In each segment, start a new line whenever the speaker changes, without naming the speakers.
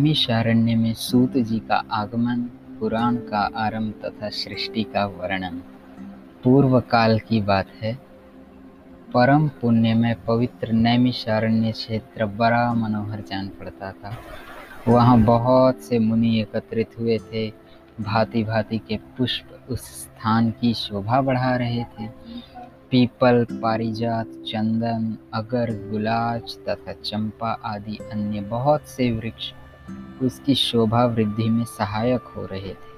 नैमिषारण्य में सूत जी का आगमन, पुराण का आरंभ तथा सृष्टि का वर्णन। पूर्व काल की बात है। परम पुण्य में पवित्र नैमिषारण्य क्षेत्र बड़ा मनोहर जान पड़ता था। वहाँ बहुत से मुनि एकत्रित हुए थे। भांति भांति के पुष्प उस स्थान की शोभा बढ़ा रहे थे। पीपल, पारिजात, चंदन, अगर गुलाज तथा चंपा आदि अन्य बहुत से वृक्ष उसकी शोभा वृद्धि में सहायक हो रहे थे।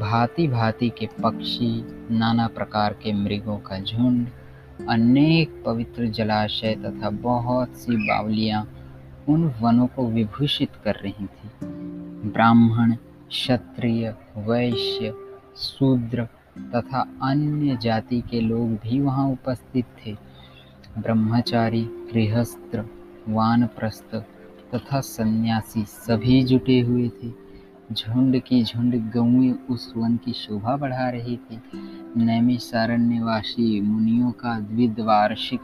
भांति भांति के पक्षी, नाना प्रकार के मृगों का झुंड, अनेक पवित्र जलाशय तथा बहुत सी बावलियाँ उन वनों को विभूषित कर रही थी। ब्राह्मण, क्षत्रिय, वैश्य, शूद्र तथा अन्य जाति के लोग भी वहाँ उपस्थित थे। ब्रह्मचारी, गृहस्थ, वानप्रस्थ तथा सन्यासी सभी जुटे हुए थे। झुंड की झुंड गौएँ उस वन की शोभा बढ़ा रही थी। नैमिषारण्यवासी मुनियों का द्विद्वार्षिक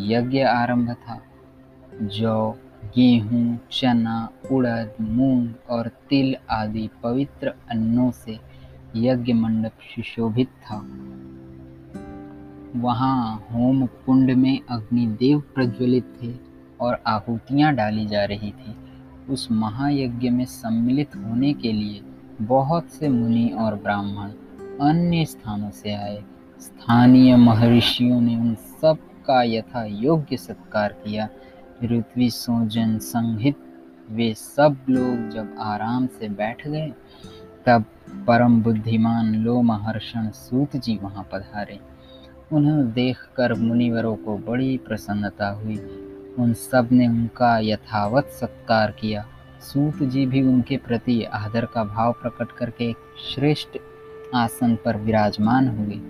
यज्ञ आरंभ था। जौ, गेहूँ, चना, उड़द, मूंग और तिल आदि पवित्र अन्नों से यज्ञ मंडप सुशोभित था। वहाँ होम कुंड में अग्निदेव प्रज्वलित थे। और आहुतियाँ डाली जा रही थी। उस महायज्ञ में सम्मिलित होने के लिए बहुत से मुनि और ब्राह्मण अन्य स्थानों से आए। स्थानीय महर्षियों ने उन सब का यथा योग्य सत्कार किया। ऋत्वी, सोजन, संहित, वे सब लोग जब आराम से बैठ गए, तब परम बुद्धिमान लो महर्षण सूत जी वहाँ पधारे। उन्हें देखकर मुनिवरों को बड़ी प्रसन्नता हुई। उन सबने उनका यथावत सत्कार किया। सूत जी भी उनके प्रति आदर का भाव प्रकट करके श्रेष्ठ आसन पर विराजमान हुए।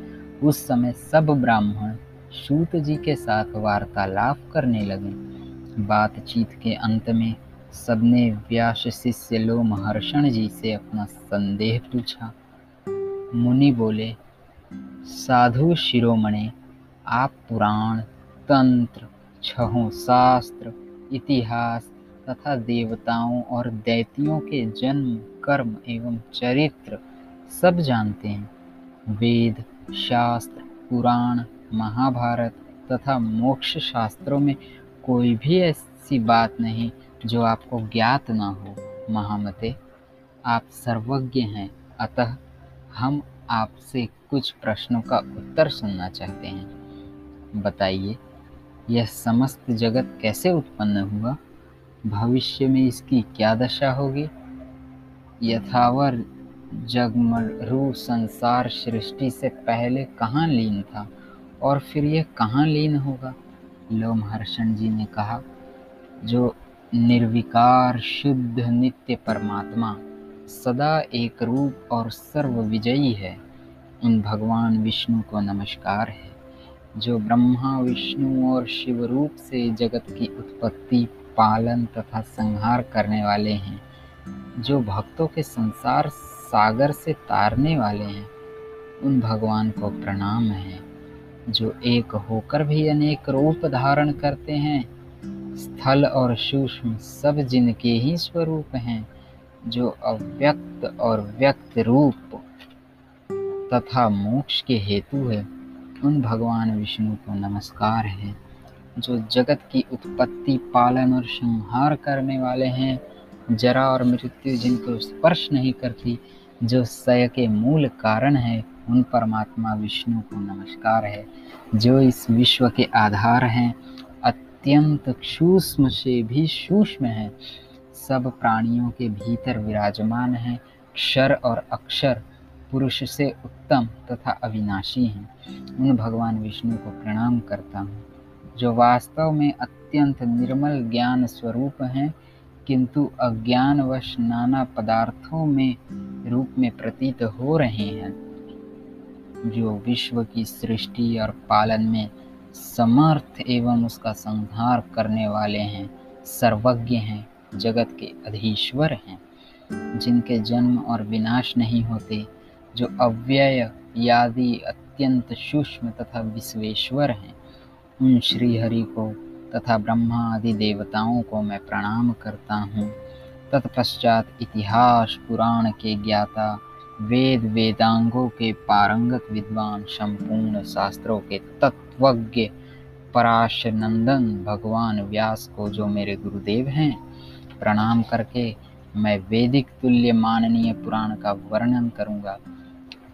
उस समय सब ब्राह्मण सूत जी के साथ वार्तालाप करने लगे। बातचीत के अंत में सबने व्यास शिष्य लो महर्षण जी से अपना संदेह पूछा। मुनि बोले, साधु शिरोमणि, आप पुराण, तंत्र छहों शास्त्र, इतिहास तथा देवताओं और दैतियों के जन्म, कर्म एवं चरित्र सब जानते हैं। वेद, शास्त्र, पुराण, महाभारत तथा मोक्ष शास्त्रों में कोई भी ऐसी बात नहीं जो आपको ज्ञात ना हो। महामते, आप सर्वज्ञ हैं, अतः हम आपसे कुछ प्रश्नों का उत्तर सुनना चाहते हैं। बताइए यह समस्त जगत कैसे उत्पन्न हुआ? भविष्य में इसकी क्या दशा होगी? यथावर जगमरू संसार सृष्टि से पहले कहाँ लीन था और फिर यह कहाँ लीन होगा? लोमहर्षण जी ने कहा, जो निर्विकार शुद्ध नित्य परमात्मा सदा एक रूप और सर्व विजयी है, उन भगवान विष्णु को नमस्कार है। जो ब्रह्मा, विष्णु और शिव रूप से जगत की उत्पत्ति, पालन तथा संहार करने वाले हैं, जो भक्तों के संसार सागर से तारने वाले हैं, उन भगवान को प्रणाम है, जो एक होकर भी अनेक रूप धारण करते हैं, स्थल और सूक्ष्म सब जिनके ही स्वरूप हैं, जो अव्यक्त और व्यक्त रूप तथा मोक्ष के हेतु है। उन भगवान विष्णु को नमस्कार है, जो जगत की उत्पत्ति, पालन और संहार करने वाले हैं। जरा और मृत्यु जिनको स्पर्श नहीं करती, जो सय के मूल कारण है, उन परमात्मा विष्णु को नमस्कार है, जो इस विश्व के आधार हैं। अत्यंत सूक्ष्म से भी सूक्ष्म है। सब प्राणियों के भीतर विराजमान है। क्षर और अक्षर पुरुष से उत्तम तथा अविनाशी हैं। उन भगवान विष्णु को प्रणाम करता हूँ, जो वास्तव में अत्यंत निर्मल ज्ञान स्वरूप हैं, किंतु अज्ञानवश नाना पदार्थों में रूप में प्रतीत हो रहे हैं, जो विश्व की सृष्टि और पालन में समर्थ एवं उसका संहार करने वाले हैं, सर्वज्ञ हैं, जगत के अधीश्वर हैं। जिनके जन्म और विनाश नहीं होते जो अव्यय यादि अत्यंत सूक्ष्म तथा विश्वेश्वर हैं, उन श्री हरि को तथा ब्रह्मा आदि देवताओं को मैं प्रणाम करता हूँ। तत्पश्चात इतिहास पुराण के ज्ञाता, वेद वेदांगों के पारंगत विद्वान, संपूर्ण शास्त्रों के तत्वज्ञ पराश नंदन भगवान व्यास को जो मेरे गुरुदेव हैं, प्रणाम करके मैं वैदिक तुल्य माननीय पुराण का वर्णन करूँगा।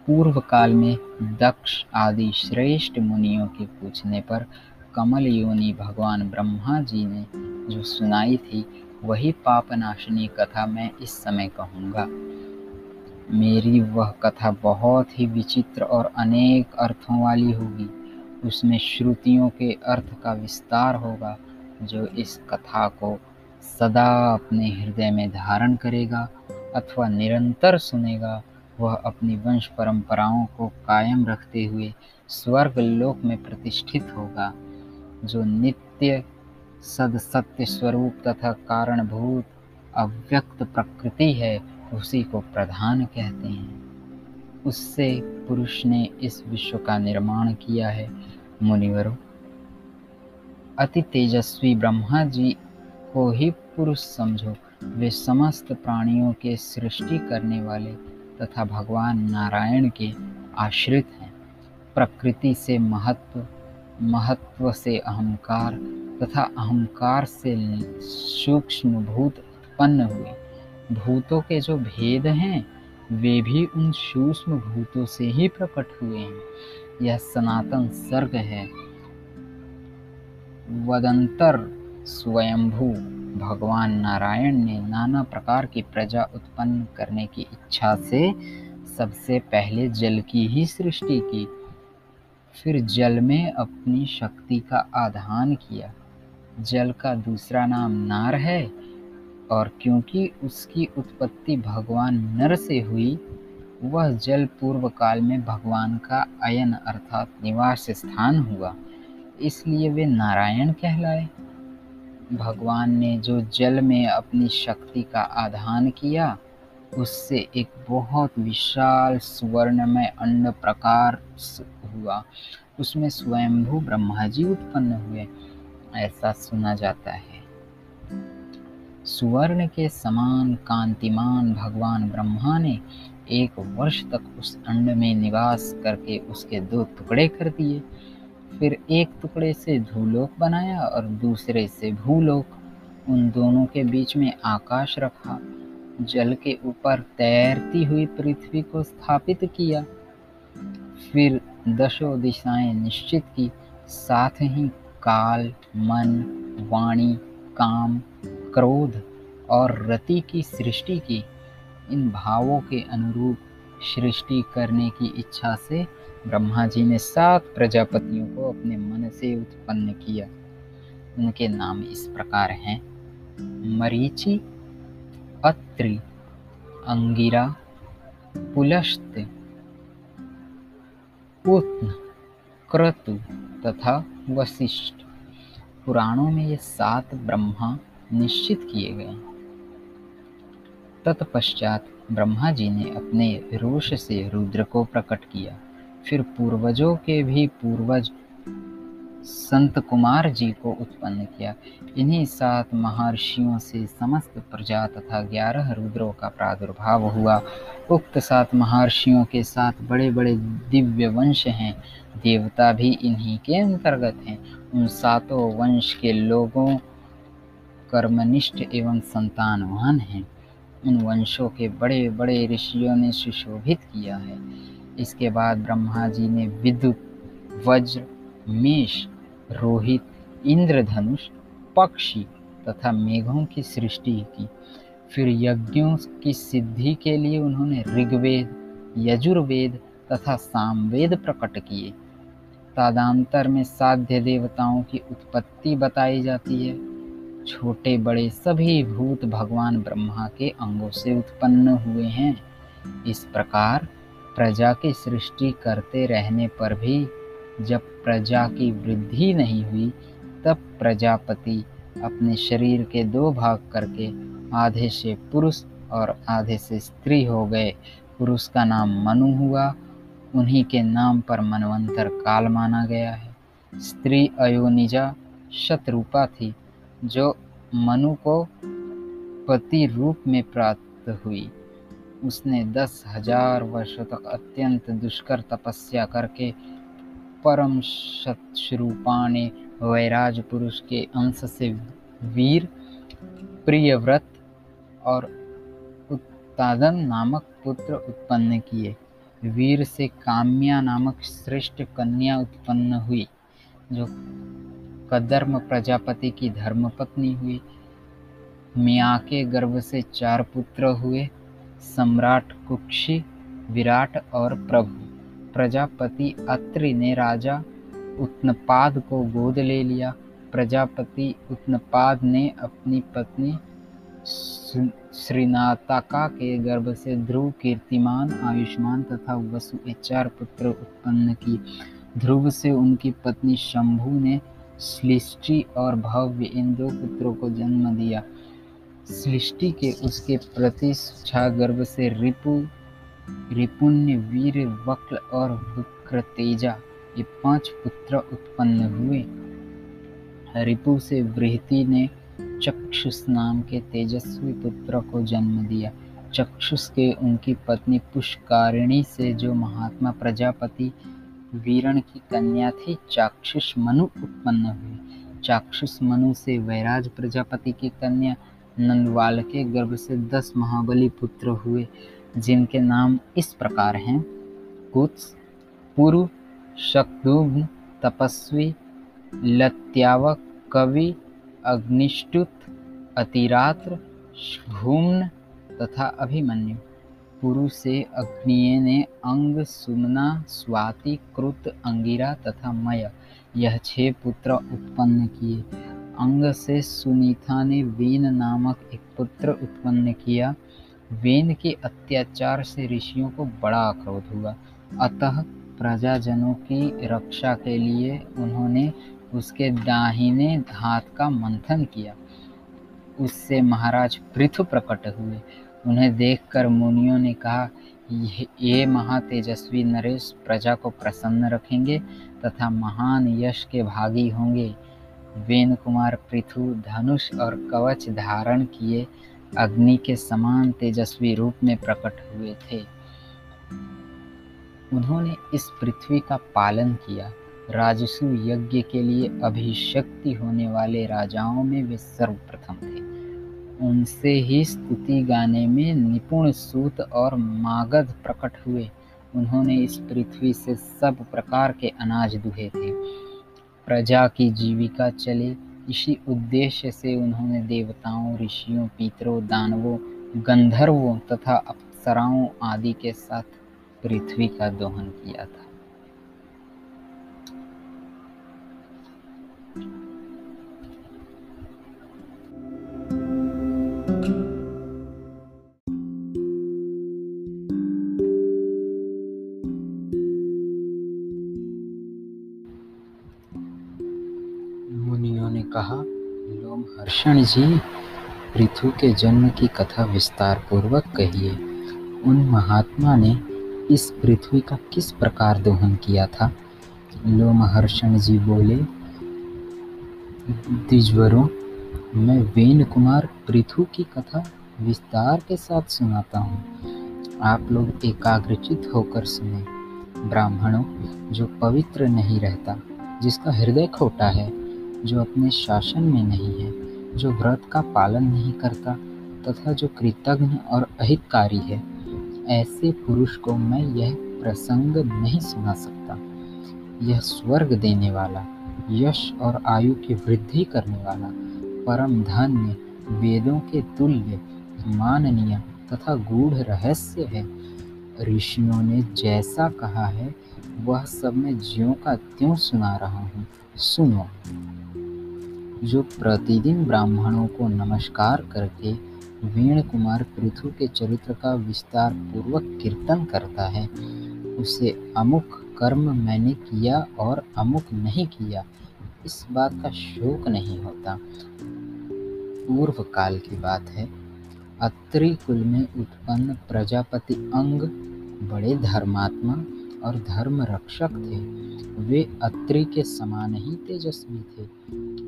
पूर्व काल में दक्ष आदि श्रेष्ठ मुनियों के पूछने पर कमल योनि भगवान ब्रह्मा जी ने जो सुनाई थी, वही पापनाशनी कथा मैं इस समय कहूँगा। मेरी वह कथा बहुत ही विचित्र और अनेक अर्थों वाली होगी। उसमें श्रुतियों के अर्थ का विस्तार होगा, जो इस कथा को सदा अपने हृदय में धारण करेगा अथवा निरंतर सुनेगा। वह अपनी वंश परंपराओं को कायम रखते हुए स्वर्ग लोक में प्रतिष्ठित होगा, जो नित्य सद सत्य स्वरूप तथा कारणभूत अव्यक्त प्रकृति है, उसी को प्रधान कहते हैं। उससे पुरुष ने इस विश्व का निर्माण किया है। मुनिवरों, अति तेजस्वी ब्रह्मा जी को ही पुरुष समझो। वे समस्त प्राणियों के सृष्टि करने वाले तथा भगवान नारायण के आश्रित हैं। प्रकृति से महत्व महत्व से अहंकार तथा अहंकार से सूक्ष्म भूत उत्पन्न हुए। भूतों के जो भेद हैं, वे भी उन सूक्ष्म भूतों से ही प्रकट हुए हैं। यह सनातन सर्ग है। वदंतर स्वयंभू, भगवान नारायण ने नाना प्रकार की प्रजा उत्पन्न करने की इच्छा से सबसे पहले जल की ही सृष्टि की। फिर जल में अपनी शक्ति का आधान किया। जल का दूसरा नाम नार है और क्योंकि उसकी उत्पत्ति भगवान नर से हुई, वह जल पूर्व काल में भगवान का अयन अर्थात निवास स्थान हुआ। इसलिए वे नारायण कहलाए। भगवान ने जो जल में अपनी शक्ति का आधान किया, उससे एक बहुत विशाल सुवर्णमय अंड प्रकार हुआ। उसमें स्वयंभू ब्रह्मा जी उत्पन्न हुए। ऐसा सुना जाता है। सुवर्ण के समान कांतिमान भगवान ब्रह्मा ने एक वर्ष तक उस अंड में निवास करके उसके दो टुकड़े कर दिए। फिर एक टुकड़े से धूलोक बनाया और दूसरे से भूलोक। उन दोनों के बीच में आकाश रखा। जल के ऊपर तैरती हुई पृथ्वी को स्थापित किया। फिर दशो दिशाएँ निश्चित की। साथ ही काल, मन, वाणी, काम, क्रोध और रति की सृष्टि की। इन भावों के अनुरूप सृष्टि करने की इच्छा से ब्रह्मा जी ने सात प्रजापतियों को अपने मन से उत्पन्न किया। उनके नाम इस प्रकार हैं, मरीचि, अत्रि, अंगिरा, पुलस्त, उत्न, क्रतु तथा वशिष्ठ पुराणों में ये सात ब्रह्मा निश्चित किए गए तत्पश्चात ब्रह्मा जी ने अपने रोष से रुद्र को प्रकट किया। फिर पूर्वजों के भी पूर्वज संत कुमार जी को उत्पन्न किया। इन्हीं सात महर्षियों से समस्त प्रजा तथा ग्यारह रुद्रों का प्रादुर्भाव हुआ। उक्त सात महर्षियों के साथ बड़े बड़े दिव्य वंश हैं। देवता भी इन्हीं के अंतर्गत हैं। उन सातों वंश के लोगों, कर्मनिष्ठ एवं संतानवान हैं। उन वंशों के बड़े बड़े ऋषियों ने सुशोभित किया है। इसके बाद ब्रह्मा जी ने विद्युत, वज्र, मेष, रोहित, इंद्रधनुष, पक्षी तथा मेघों की सृष्टि की। फिर यज्ञों की सिद्धि के लिए उन्होंने ऋग्वेद, यजुर्वेद तथा सामवेद प्रकट किए। तादांतर में साध्य देवताओं की उत्पत्ति बताई जाती है। छोटे बड़े सभी भूत भगवान ब्रह्मा के अंगों से उत्पन्न हुए हैं। इस प्रकार प्रजा की सृष्टि करते रहने पर भी जब प्रजा की वृद्धि नहीं हुई, तब प्रजापति अपने शरीर के दो भाग करके आधे से पुरुष और आधे से स्त्री हो गए। पुरुष का नाम मनु हुआ। उन्हीं के नाम पर मनवंतर काल माना गया है। स्त्री अयोनिजा शतरूपा थी, जो मनु को पति रूप में प्राप्त हुई। उसने दस हज़ार वर्षों तक अत्यंत दुष्कर तपस्या करके परम शत्रुपा ने वैराज पुरुष के अंश से वीर, प्रियव्रत और उत्तादन नामक पुत्र उत्पन्न किए। वीर से काम्या नामक श्रेष्ठ कन्या उत्पन्न हुई, जो कदर्म प्रजापति की धर्मपत्नी हुई। मिया के गर्भ से चार पुत्र हुए। सम्राट कुक्षी, विराट और प्रभु। प्रजापति अत्रि ने राजा उत्नपाद को गोद ले लिया। प्रजापति उत्नपाद ने अपनी पत्नी श्रीनाताका के गर्भ से ध्रुव कीर्तिमान, आयुष्मान तथा वसु चार पुत्र उत्पन्न की। ध्रुव से उनकी पत्नी शंभु ने सृष्टि और भव्य इन दो पुत्रों को जन्म दिया। सृष्टि के उसके प्रति गर्भ से रिपु, रिपुण्य वीर वक्ल और विक्र तेजा ये पाँच पुत्र उत्पन्न हुए। रिपु से वृहति ने चक्षुष नाम के तेजस्वी पुत्र को जन्म दिया। चक्षुष के उनकी पत्नी पुष्कारिणी से जो महात्मा प्रजापति वीरण की कन्या थी, चाक्षुष मनु उत्पन्न हुई चाक्षुष मनु से वैराज प्रजापति की कन्या नंदवाल के गर्भ से दस महाबली पुत्र हुए, जिनके नाम इस प्रकार हैं। कुत्स, पुरु शक्दुघ्न तपस्वी, लत्यावक, कवि, अग्निष्टुत, अतिरात्र, घूम्न तथा अभिमन्यु। पुरु से अग्निय ने अंग, सुमना, स्वाति, कृत, अंगिरा तथा मय, यह छह पुत्र उत्पन्न किए। अंग से सुनीता ने वेन नामक एक पुत्र उत्पन्न किया। वेन के अत्याचार से ऋषियों को बड़ा क्रोध हुआ। अतः प्रजाजनों की रक्षा के लिए उन्होंने उसके दाहिने हाथ का मंथन किया। उससे महाराज पृथु प्रकट हुए। उन्हें देखकर मुनियों ने कहा ये महातेजस्वी नरेश प्रजा को प्रसन्न रखेंगे तथा महान यश के भागी होंगे। वेन कुमार पृथु धनुष और कवच धारण किए अग्नि के समान तेजस्वी रूप में प्रकट हुए थे। उन्होंने इस पृथ्वी का पालन किया। राजसु यज्ञ के लिए अभिशक्ति होने वाले राजाओं में वे सर्वप्रथम थे। उनसे ही स्तुति गाने में निपुण सूत और मागध प्रकट हुए। उन्होंने इस पृथ्वी से सब प्रकार के अनाज दुहे थे। प्रजा की जीविका चले। इसी उद्देश्य से उन्होंने देवताओं, ऋषियों, पितरों, दानवों, गंधर्वों तथा अप्सराओं आदि के साथ पृथ्वी का दोहन किया था। लोमहर्षण जी पृथु के जन्म की कथा विस्तार पूर्वक कहिए। उन महात्मा ने इस पृथ्वी का किस प्रकार दोहन किया था? लोमहर्षण जी बोले द्विजवरों मैं वेन कुमार पृथु की कथा विस्तार के साथ सुनाता हूँ। आप लोग एकाग्रचित होकर सुने। ब्राह्मणों, जो पवित्र नहीं रहता, जिसका हृदय खोटा है, जो अपने शासन में नहीं है जो व्रत का पालन नहीं करता तथा जो कृतज्ञ और अहितकारी है, ऐसे पुरुष को मैं यह प्रसंग नहीं सुना सकता। यह स्वर्ग देने वाला, यश और आयु की वृद्धि करने वाला, परम धन्य, वेदों के तुल्य, माननीय तथा गूढ़ रहस्य है। ऋषियों ने जैसा कहा है, वह सब मैं ज्यों का त्यों सुना रहा हूँ। सुनो। जो प्रतिदिन ब्राह्मणों को नमस्कार करके वीण कुमार पृथु के चरित्र का विस्तार पूर्वक कीर्तन करता है, उसे अमुक कर्म मैंने किया और अमुक नहीं किया, इस बात का शोक नहीं होता। पूर्व काल की बात है अत्रि कुल में उत्पन्न प्रजापति अंग, बड़े धर्मात्मा और धर्म रक्षक थे। वे अत्रि के समान ही तेजस्वी थे।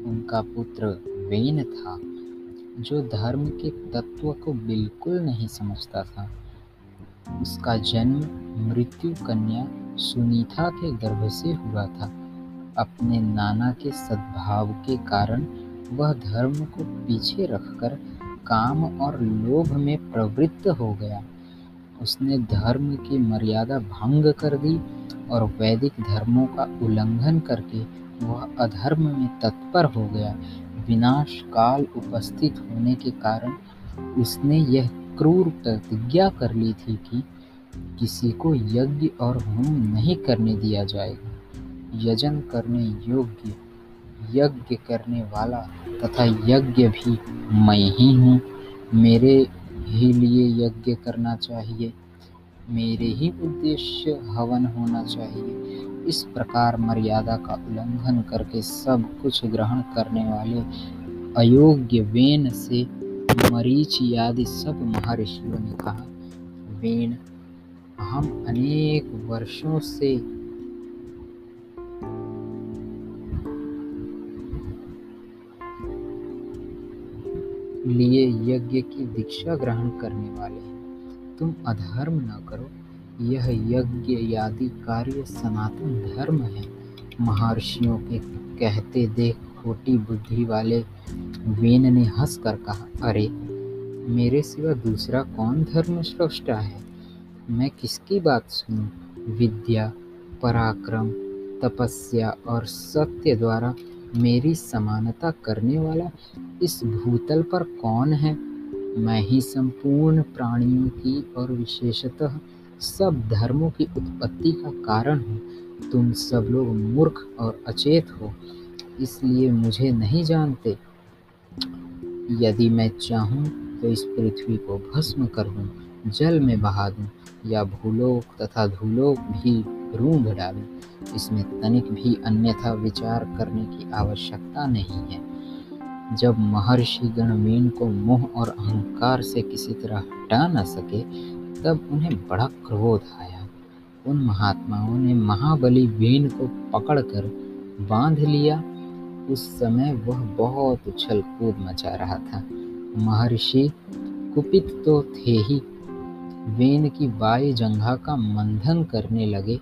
उनका पुत्र वेन था, जो धर्म के तत्व को बिल्कुल नहीं समझता था। उसका जन्म मृत्यु कन्या सुनीता के गर्भ से हुआ था। अपने नाना के सद्भाव के कारण वह धर्म को पीछे रखकर काम और लोभ में प्रवृत्त हो गया। उसने धर्म की मर्यादा भंग कर दी और वैदिक धर्मों का उल्लंघन करके वह अधर्म में तत्पर हो गया। विनाश काल उपस्थित होने के कारण उसने यह क्रूर प्रतिज्ञा कर ली थी कि किसी को यज्ञ और होम नहीं करने दिया जाएगा। यजन करने योग्य, यज्ञ करने वाला तथा यज्ञ भी मैं ही हूँ। मेरे ही लिए यज्ञ करना चाहिए। मेरे ही उद्देश्य हवन होना चाहिए। इस प्रकार मर्यादा का उल्लंघन करके सब कुछ ग्रहण करने वाले अयोग्य वेन से मरीच आदि सब महर्षियों ने कहा, वेन, हम अनेक वर्षों से लिए यज्ञ की दीक्षा ग्रहण करने वाले तुम अधर्म न करो। यह यज्ञ यादि कार्य सनातन धर्म है। महर्षियों के कहते देख खोटी बुद्धि वाले वेन ने हंस कर कहा, अरे, मेरे सिवा दूसरा कौन धर्म श्रेष्ठा है? मैं किसकी बात सुनूं? विद्या, पराक्रम, तपस्या और सत्य द्वारा मेरी समानता करने वाला इस भूतल पर कौन है? मैं ही संपूर्ण प्राणियों की और विशेषतः सब धर्मों की उत्पत्ति का कारण हूँ। तुम सब लोग मूर्ख और अचेत हो, इसलिए मुझे नहीं जानते। यदि मैं चाहूँ तो इस पृथ्वी को भस्म कर दूँ, जल में बहा दूँ, या भूलोक तथा धूलोक भी रूंध डालूँ। इसमें तनिक भी अन्यथा विचार करने की आवश्यकता नहीं है। जब महर्षि गणवीन को मोह और अहंकार से किसी तरह हटा न सके, तब उन्हें बड़ा क्रोध आया। उन महात्माओं ने महाबली वेन को पकड़कर बाँध लिया। उस समय वह बहुत उछल कूद मचा रहा था। महर्षि कुपित तो थे ही। वेन की वायु जंघा का मंथन करने लगे।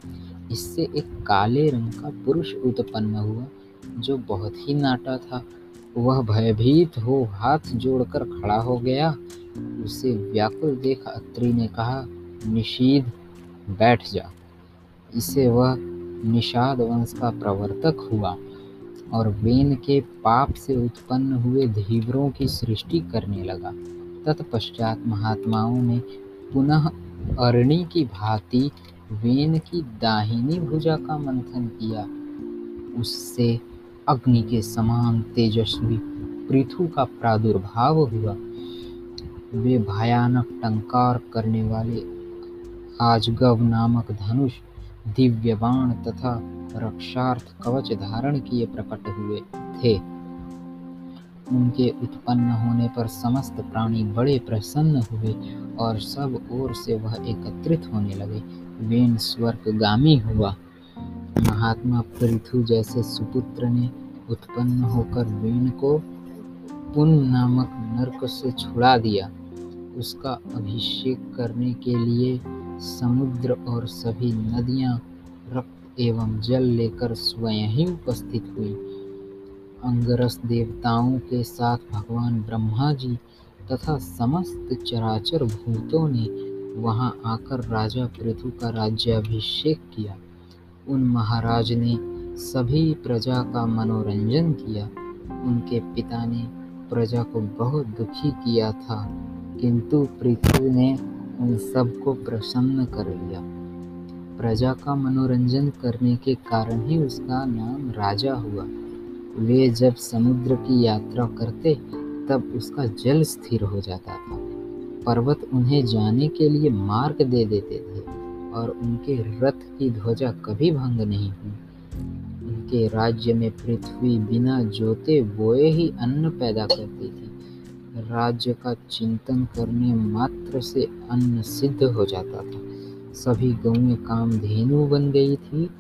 इससे एक काले रंग का पुरुष उत्पन्न हुआ, जो बहुत ही नाटा था। वह भयभीत हो हाथ जोड़कर खड़ा हो गया। उसे व्याकुल देख अत्रि ने कहा निशीद बैठ जा। इसे वह निषाद वंश का प्रवर्तक हुआ और वेन के पाप से उत्पन्न हुए धीवरों की सृष्टि करने लगा। तत्पश्चात महात्माओं ने पुनः अरणी की भांति वेन की दाहिनी भुजा का मंथन किया। उससे अग्नि के समान तेजस्वी पृथु का प्रादुर्भाव हुआ। वे भयानक टंकार करने वाले आजगव नामक धनुष दिव्य बाण तथा रक्षार्थ कवच धारण किए प्रकट हुए थे। उनके उत्पन्न होने पर समस्त प्राणी बड़े प्रसन्न हुए और सब ओर से वह एकत्रित होने लगे। वेन स्वर्गगामी हुआ। महात्मा पृथु जैसे सुपुत्र ने उत्पन्न होकर वेन को पुन नामक नरक से छुड़ा दिया। उसका अभिषेक करने के लिए समुद्र और सभी नदियाँ, रक्त एवं जल लेकर स्वयं ही उपस्थित हुई। अंगरस देवताओं के साथ भगवान ब्रह्मा जी तथा समस्त चराचर भूतों ने वहाँ आकर राजा पृथु का राज्याभिषेक किया। उन महाराज ने सभी प्रजा का मनोरंजन किया। उनके पिता ने प्रजा को बहुत दुखी किया था, किंतु पृथु ने उन सबको प्रसन्न कर लिया। प्रजा का मनोरंजन करने के कारण ही उसका नाम राजा हुआ। वे जब समुद्र की यात्रा करते, तब उसका जल स्थिर हो जाता था। पर्वत उन्हें जाने के लिए मार्ग दे देते थे, और उनके रथ की ध्वजा कभी भंग नहीं हुई। उनके राज्य में पृथ्वी बिना जोते बोए ही अन्न पैदा करती थी। राज्य का चिंतन करने मात्र से अन्न सिद्ध हो जाता था। सभी गौएँ कामधेनु बन गई थी,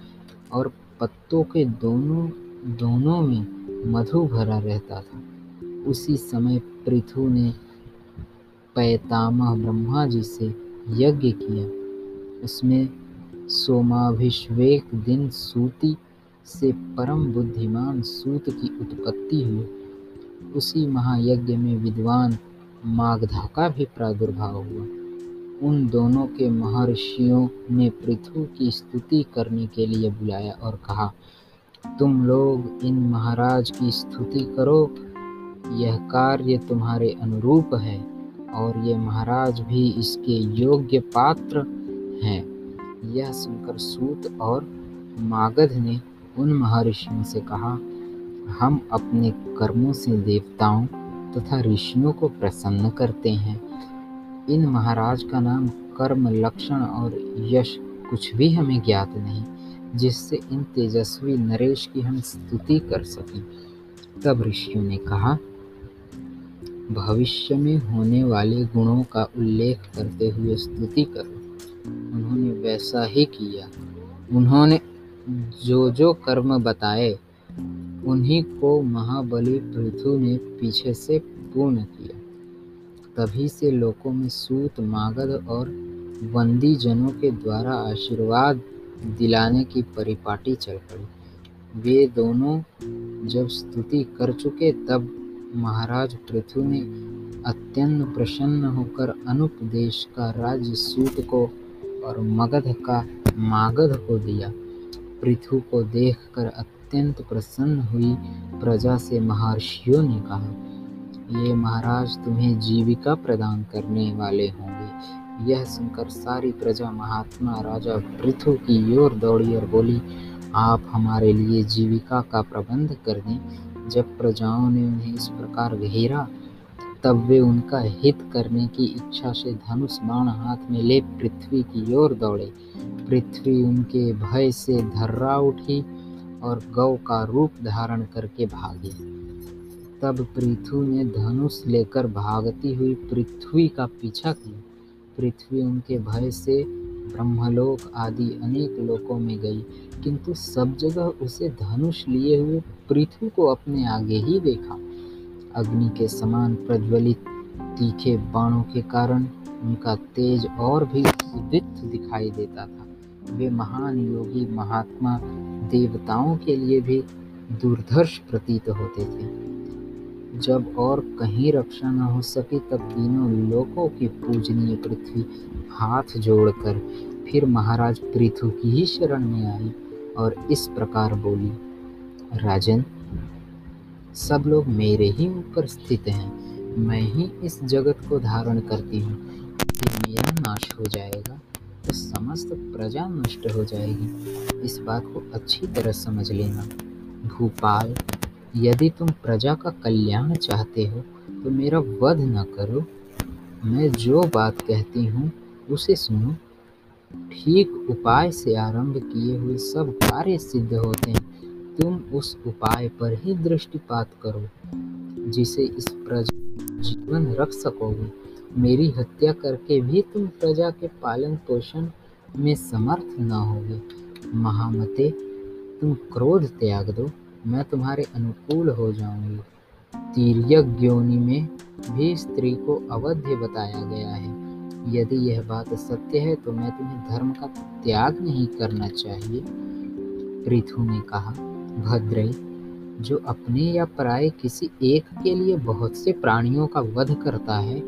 और पत्तों के दोनों दोनों में मधु भरा रहता था। उसी समय पृथु ने पैतामह ब्रह्मा जी से यज्ञ किया। उसमें सोमाभिषेक दिन सूती से परम बुद्धिमान सूत की उत्पत्ति हुई। उसी महायज्ञ में विद्वान मागधा का भी प्रादुर्भाव हुआ। उन दोनों के महर्षियों ने पृथु की स्तुति करने के लिए बुलाया और कहा, तुम लोग इन महाराज की स्तुति करो। यह कार्य तुम्हारे अनुरूप है। और ये महाराज भी इसके योग्य पात्र हैं। यह सुनकर सूत और मागध ने उन महर्षियों से कहा, हम अपने कर्मों से देवताओं तथा ऋषियों को प्रसन्न करते हैं। इन महाराज का नाम कर्म, लक्षण और यश कुछ भी हमें ज्ञात नहीं, जिससे इन तेजस्वी नरेश की हम स्तुति कर सकें। तब ऋषियों ने कहा भविष्य में होने वाले गुणों का उल्लेख करते हुए स्तुति करो। उन्होंने वैसा ही किया। उन्होंने जो जो कर्म बताए, उन्हीं को महाबली पृथु ने पीछे से पूर्ण किया। तभी से लोगों में सूत, मागध और वंदी जनों के द्वारा आशीर्वाद दिलाने की परिपाटी चल पड़ी। वे दोनों जब स्तुति कर चुके, तब महाराज पृथु ने अत्यंत प्रसन्न होकर अनुपदेश का राज्य सूत को और मगध का मागध को दिया। पृथु को देखकर अत्यंत प्रसन्न हुई प्रजा से महर्षियों ने कहा, ये महाराज तुम्हें जीविका प्रदान करने वाले होंगे। यह सुनकर सारी प्रजा महात्मा राजा पृथु की ओर दौड़ी और बोली, आप हमारे लिए जीविका का प्रबंध कर दें। जब प्रजाओं ने उन्हें इस प्रकार घेरा, तब वे उनका हित करने की इच्छा से धनुष बाण हाथ में ले पृथ्वी की ओर दौड़े। पृथ्वी उनके भय से धर्रा उठी और गौ का रूप धारण करके भागे। तब पृथ्वी ने धनुष लेकर भागती हुई पृथ्वी का पीछा किया। पृथ्वी उनके भय से ब्रह्मलोक आदि अनेक लोकों में गई, किंतु सब जगह उसे धनुष लिए हुए पृथ्वी को अपने आगे ही देखा। अग्नि के समान प्रज्वलित तीखे बाणों के कारण उनका तेज और भी उदित दिखाई देता था। वे महान योगी महात्मा देवताओं के लिए भी दुर्धर्ष प्रतीत होते थे। जब और कहीं रक्षा न हो सकी तब तीनों लोकों की पूजनीय पृथ्वी हाथ जोड़कर फिर महाराज पृथु की ही शरण में आई और इस प्रकार बोली राजन, सब लोग मेरे ही ऊपर स्थित हैं। मैं ही इस जगत को धारण करती हूँ। यदि मेरा नाश हो जाएगा तो समस्त प्रजा नष्ट हो जाएगी। इस बात को अच्छी तरह समझ लेना। भूपाल, यदि तुम प्रजा का कल्याण चाहते हो तो मेरा वध न करो। मैं जो बात कहती हूँ, उसे सुनो। ठीक उपाय से आरंभ किए हुए सब कार्य सिद्ध होते हैं। तुम उस उपाय पर ही दृष्टिपात करो, जिसे इस प्रजा जीवन रख सकोगे। मेरी हत्या करके भी तुम प्रजा के पालन पोषण में समर्थ न होगे। महामते, तुम क्रोध त्याग दो, मैं तुम्हारे अनुकूल हो जाऊँगी। तीर्यज्ञोनि में भी स्त्री को अवध्य बताया गया है। यदि यह बात सत्य है तो मैं तुम्हें धर्म का त्याग नहीं करना चाहिए, पृथु ने कहा। भद्रे, जो अपने या पराये किसी एक के लिए बहुत से प्राणियों का वध करता है,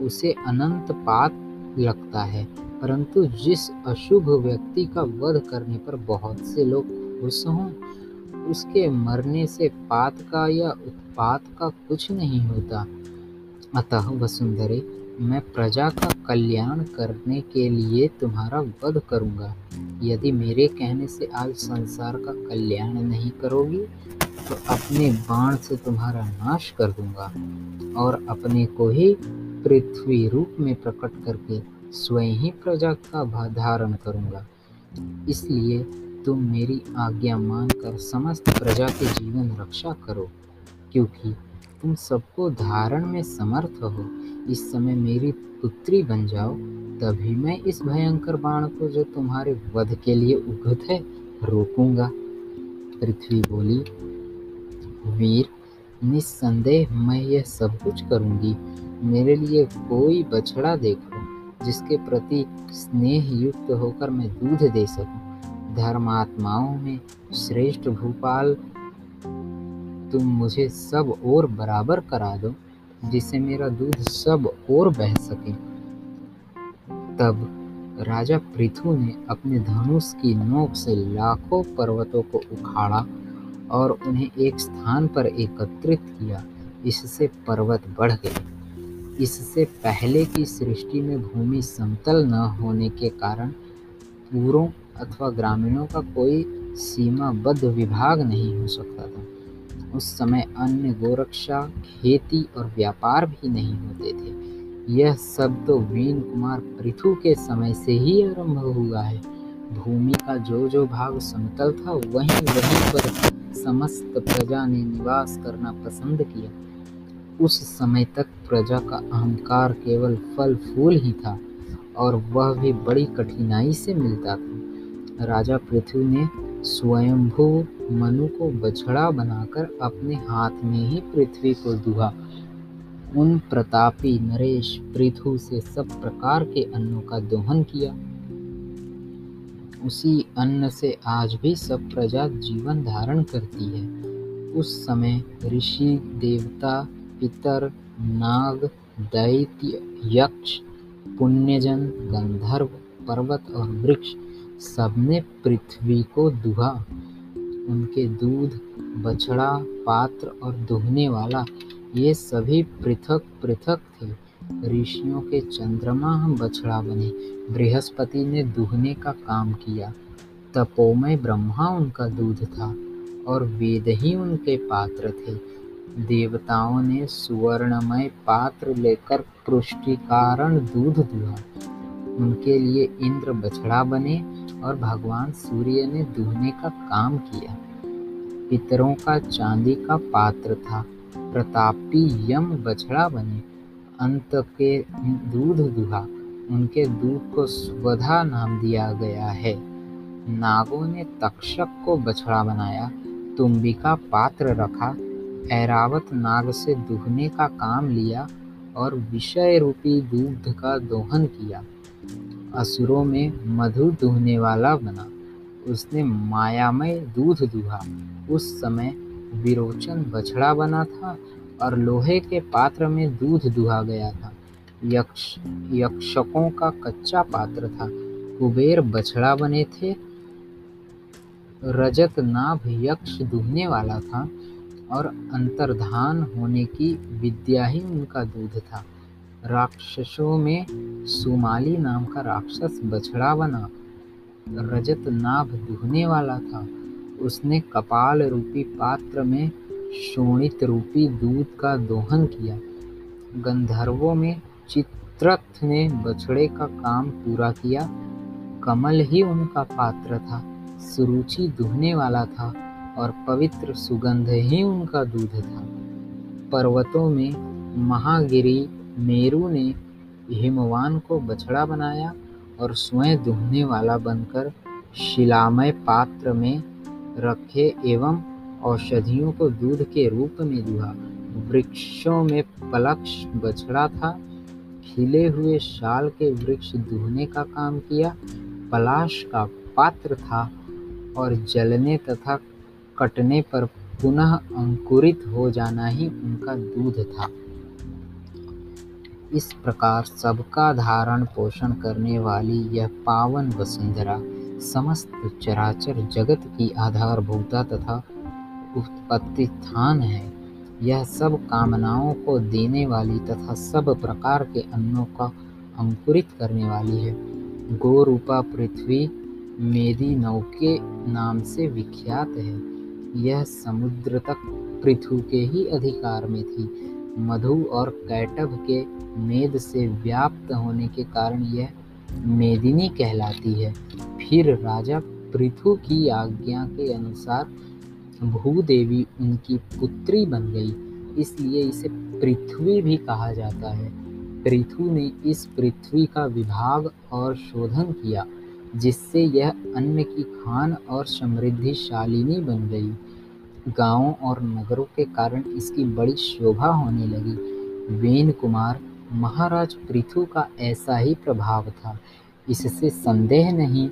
उसे अनंत पाप लगता है। परंतु जिस अशुभ व्यक्ति का वध करने पर बहुत से लोग खुश हों, उसके मरने से पात का या उत्पात का कुछ नहीं होता। अतः वसुंधरे मैं प्रजा का कल्याण करने के लिए तुम्हारा वध करूँगा। यदि मेरे कहने से आज संसार का कल्याण नहीं करोगी तो अपने बाण से तुम्हारा नाश कर दूँगा और अपने को ही पृथ्वी रूप में प्रकट करके स्वयं ही प्रजा का धारण करूँगा। इसलिए तुम मेरी आज्ञा मानकर समस्त प्रजा के जीवन रक्षा करो, क्योंकि तुम सबको धारण में समर्थ हो। इस समय मेरी पुत्री बन जाओ, तभी मैं इस भयंकर बाण को जो तुम्हारे वध के लिए उगत है, रोकूँगा। पृथ्वी बोली, वीर, निस्संदेह मैं यह सब कुछ करूँगी। मेरे लिए कोई बछड़ा देखो, जिसके प्रति स्नेह युक्त होकर मैं दूध दे सकूँ। धर्मात्माओं में श्रेष्ठ भूपाल, तुम मुझे सब और बराबर करा दो। जिससे मेरा दूध सब और बह सके। तब राजा पृथु ने अपने धनुष की नोक से लाखों पर्वतों को उखाड़ा और उन्हें एक स्थान पर एकत्रित किया। इससे पर्वत बढ़ गए। इससे पहले की सृष्टि में भूमि समतल न होने के कारण पूरों अथवा ग्रामीणों का कोई सीमाबद्ध विभाग नहीं हो सकता था। उस समय अन्य गोरक्षा, खेती और व्यापार भी नहीं होते थे। यह सब तो वीन कुमार पृथु के समय से ही आरंभ हुआ है। भूमि का जो जो भाग समतल था, वहीं वहीं पर समस्त प्रजा ने निवास करना पसंद किया। उस समय तक प्रजा का अहंकार केवल फल, फूल ही था और वह भी बड़ी कठिनाई से मिलता था। राजा पृथ्वी ने स्वयंभू मनु को बछड़ा बनाकर अपने हाथ में ही पृथ्वी को दुहा। उन प्रतापी नरेश पृथु से सब प्रकार के अन्नों का दोहन किया। उसी अन्न से आज भी सब प्रजा जीवन धारण करती है। उस समय ऋषि, देवता, पितर, नाग, दैत्य, यक्ष, पुण्यजन, गंधर्व, पर्वत और वृक्ष सबने पृथ्वी को दुहा। उनके दूध, बछड़ा, पात्र और दुहने वाला, ये सभी पृथक पृथक थे। ऋषियों के चंद्रमा हम बछड़ा बने। बृहस्पति ने दुहने का काम किया। तपोमय ब्रह्मा उनका दूध था और वेद ही उनके पात्र थे। देवताओं ने सुवर्णमय पात्र लेकर पुष्टिकारण दूध दुहा। उनके लिए इंद्र बछड़ा बने और भगवान सूर्य ने दुहने का काम किया। पितरों का चांदी का पात्र था। प्रतापी यम बछड़ा बने। अंत के दूध दुहा। उनके दूध को स्वधा नाम दिया गया है। नागों ने तक्षक को बछड़ा बनाया। तुम्बिका पात्र रखा। ऐरावत नाग से दुहने का काम लिया और विषय रूपी दूध का दोहन किया। असुरों में मधु दूहने वाला बना। उसने मायामय दूध दूहा। उस समय विरोचन बछड़ा बना था और लोहे के पात्र में दूध दुहा गया था। यक्ष, यक्षकों का कच्चा पात्र था। कुबेर बछड़ा बने थे। रजत नाभ यक्ष दुहने वाला था और अंतर्धान होने की विद्या ही उनका दूध था। राक्षसों में सुमाली नाम का राक्षस बछड़ा बना रजत नाभ दुहने वाला था। उसने कपाल रूपी पात्र में शोणित रूपी दूध का दोहन किया। गंधर्वों में चित्रथ ने बछड़े का काम पूरा किया। कमल ही उनका पात्र था, सुरुचि दुहने वाला था और पवित्र सुगंध ही उनका दूध था। पर्वतों में महागिरी मेरू ने हिमवान को बछड़ा बनाया और स्वयं दुहने वाला बनकर शिलामय पात्र में रखे एवं औषधियों को दूध के रूप में दुहा। वृक्षों में पलक्ष बछड़ा था। खिले हुए शाल के वृक्ष दुहने का काम किया। पलाश का पात्र था और जलने तथा कटने पर पुनः अंकुरित हो जाना ही उनका दूध था। इस प्रकार सबका धारण पोषण करने वाली यह पावन वसुंधरा, समस्त चराचर जगत की आधारभूता तथा उत्पत्ति स्थान है। यह सब कामनाओं को देने वाली तथा सब प्रकार के अन्नों का अंकुरित करने वाली है। गोरूपा पृथ्वी मेदी नौके नाम से विख्यात है। यह समुद्र तक पृथु के ही अधिकार में थी। मधु और कैटभ के मेद से व्याप्त होने के कारण यह मेदिनी कहलाती है। फिर राजा पृथु की आज्ञा के अनुसार भूदेवी उनकी पुत्री बन गई, इसलिए इसे पृथ्वी भी कहा जाता है। पृथु ने इस पृथ्वी का विभाग और शोधन किया, जिससे यह अन्न की खान और समृद्धिशालिनी बन गई। गाँवों और नगरों के कारण इसकी बड़ी शोभा होने लगी। वेन कुमार, महाराज पृथु का ऐसा ही प्रभाव था। इससे संदेह नहीं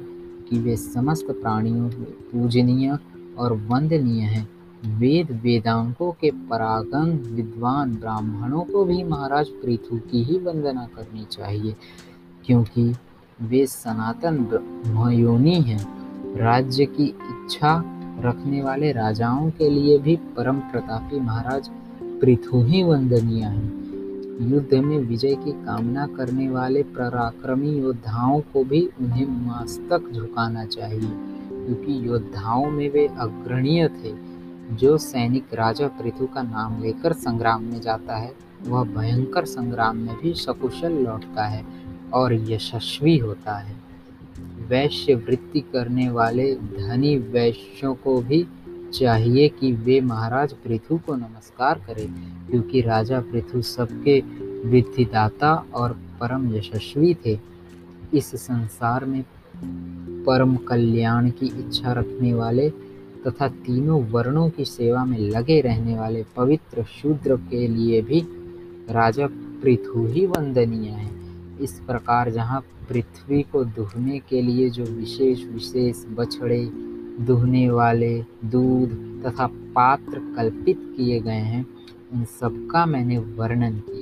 कि वे समस्त प्राणियों, पूजनीय और वंदनीय हैं। वेद वेदांकों के परागन विद्वान ब्राह्मणों को भी महाराज पृथु की ही वंदना करनी चाहिए, क्योंकि वे सनातन ब्रह्मयोनी हैं। राज्य की इच्छा रखने वाले राजाओं के लिए भी परम प्रतापी महाराज पृथु ही वंदनीय हैं। युद्ध में विजय की कामना करने वाले पराक्रमी योद्धाओं को भी उन्हें मस्तक झुकाना चाहिए, क्योंकि योद्धाओं में वे अग्रणीय थे। जो सैनिक राजा पृथु का नाम लेकर संग्राम में जाता है, वह भयंकर संग्राम में भी सकुशल लौटता है और यशस्वी होता है। वैश्य वृत्ति करने वाले धनी वैश्यों को भी चाहिए कि वे महाराज पृथु को नमस्कार करें, क्योंकि राजा पृथु सबके वृद्धिदाता और परम यशस्वी थे। इस संसार में परम कल्याण की इच्छा रखने वाले तथा तीनों वर्णों की सेवा में लगे रहने वाले पवित्र शूद्र के लिए भी राजा पृथु ही वंदनीय है। इस प्रकार जहाँ पृथ्वी को दुहने के लिए जो विशेष विशेष बछड़े, दुहने वाले दूध तथा पात्र कल्पित किए गए हैं, उन सबका मैंने वर्णन किया।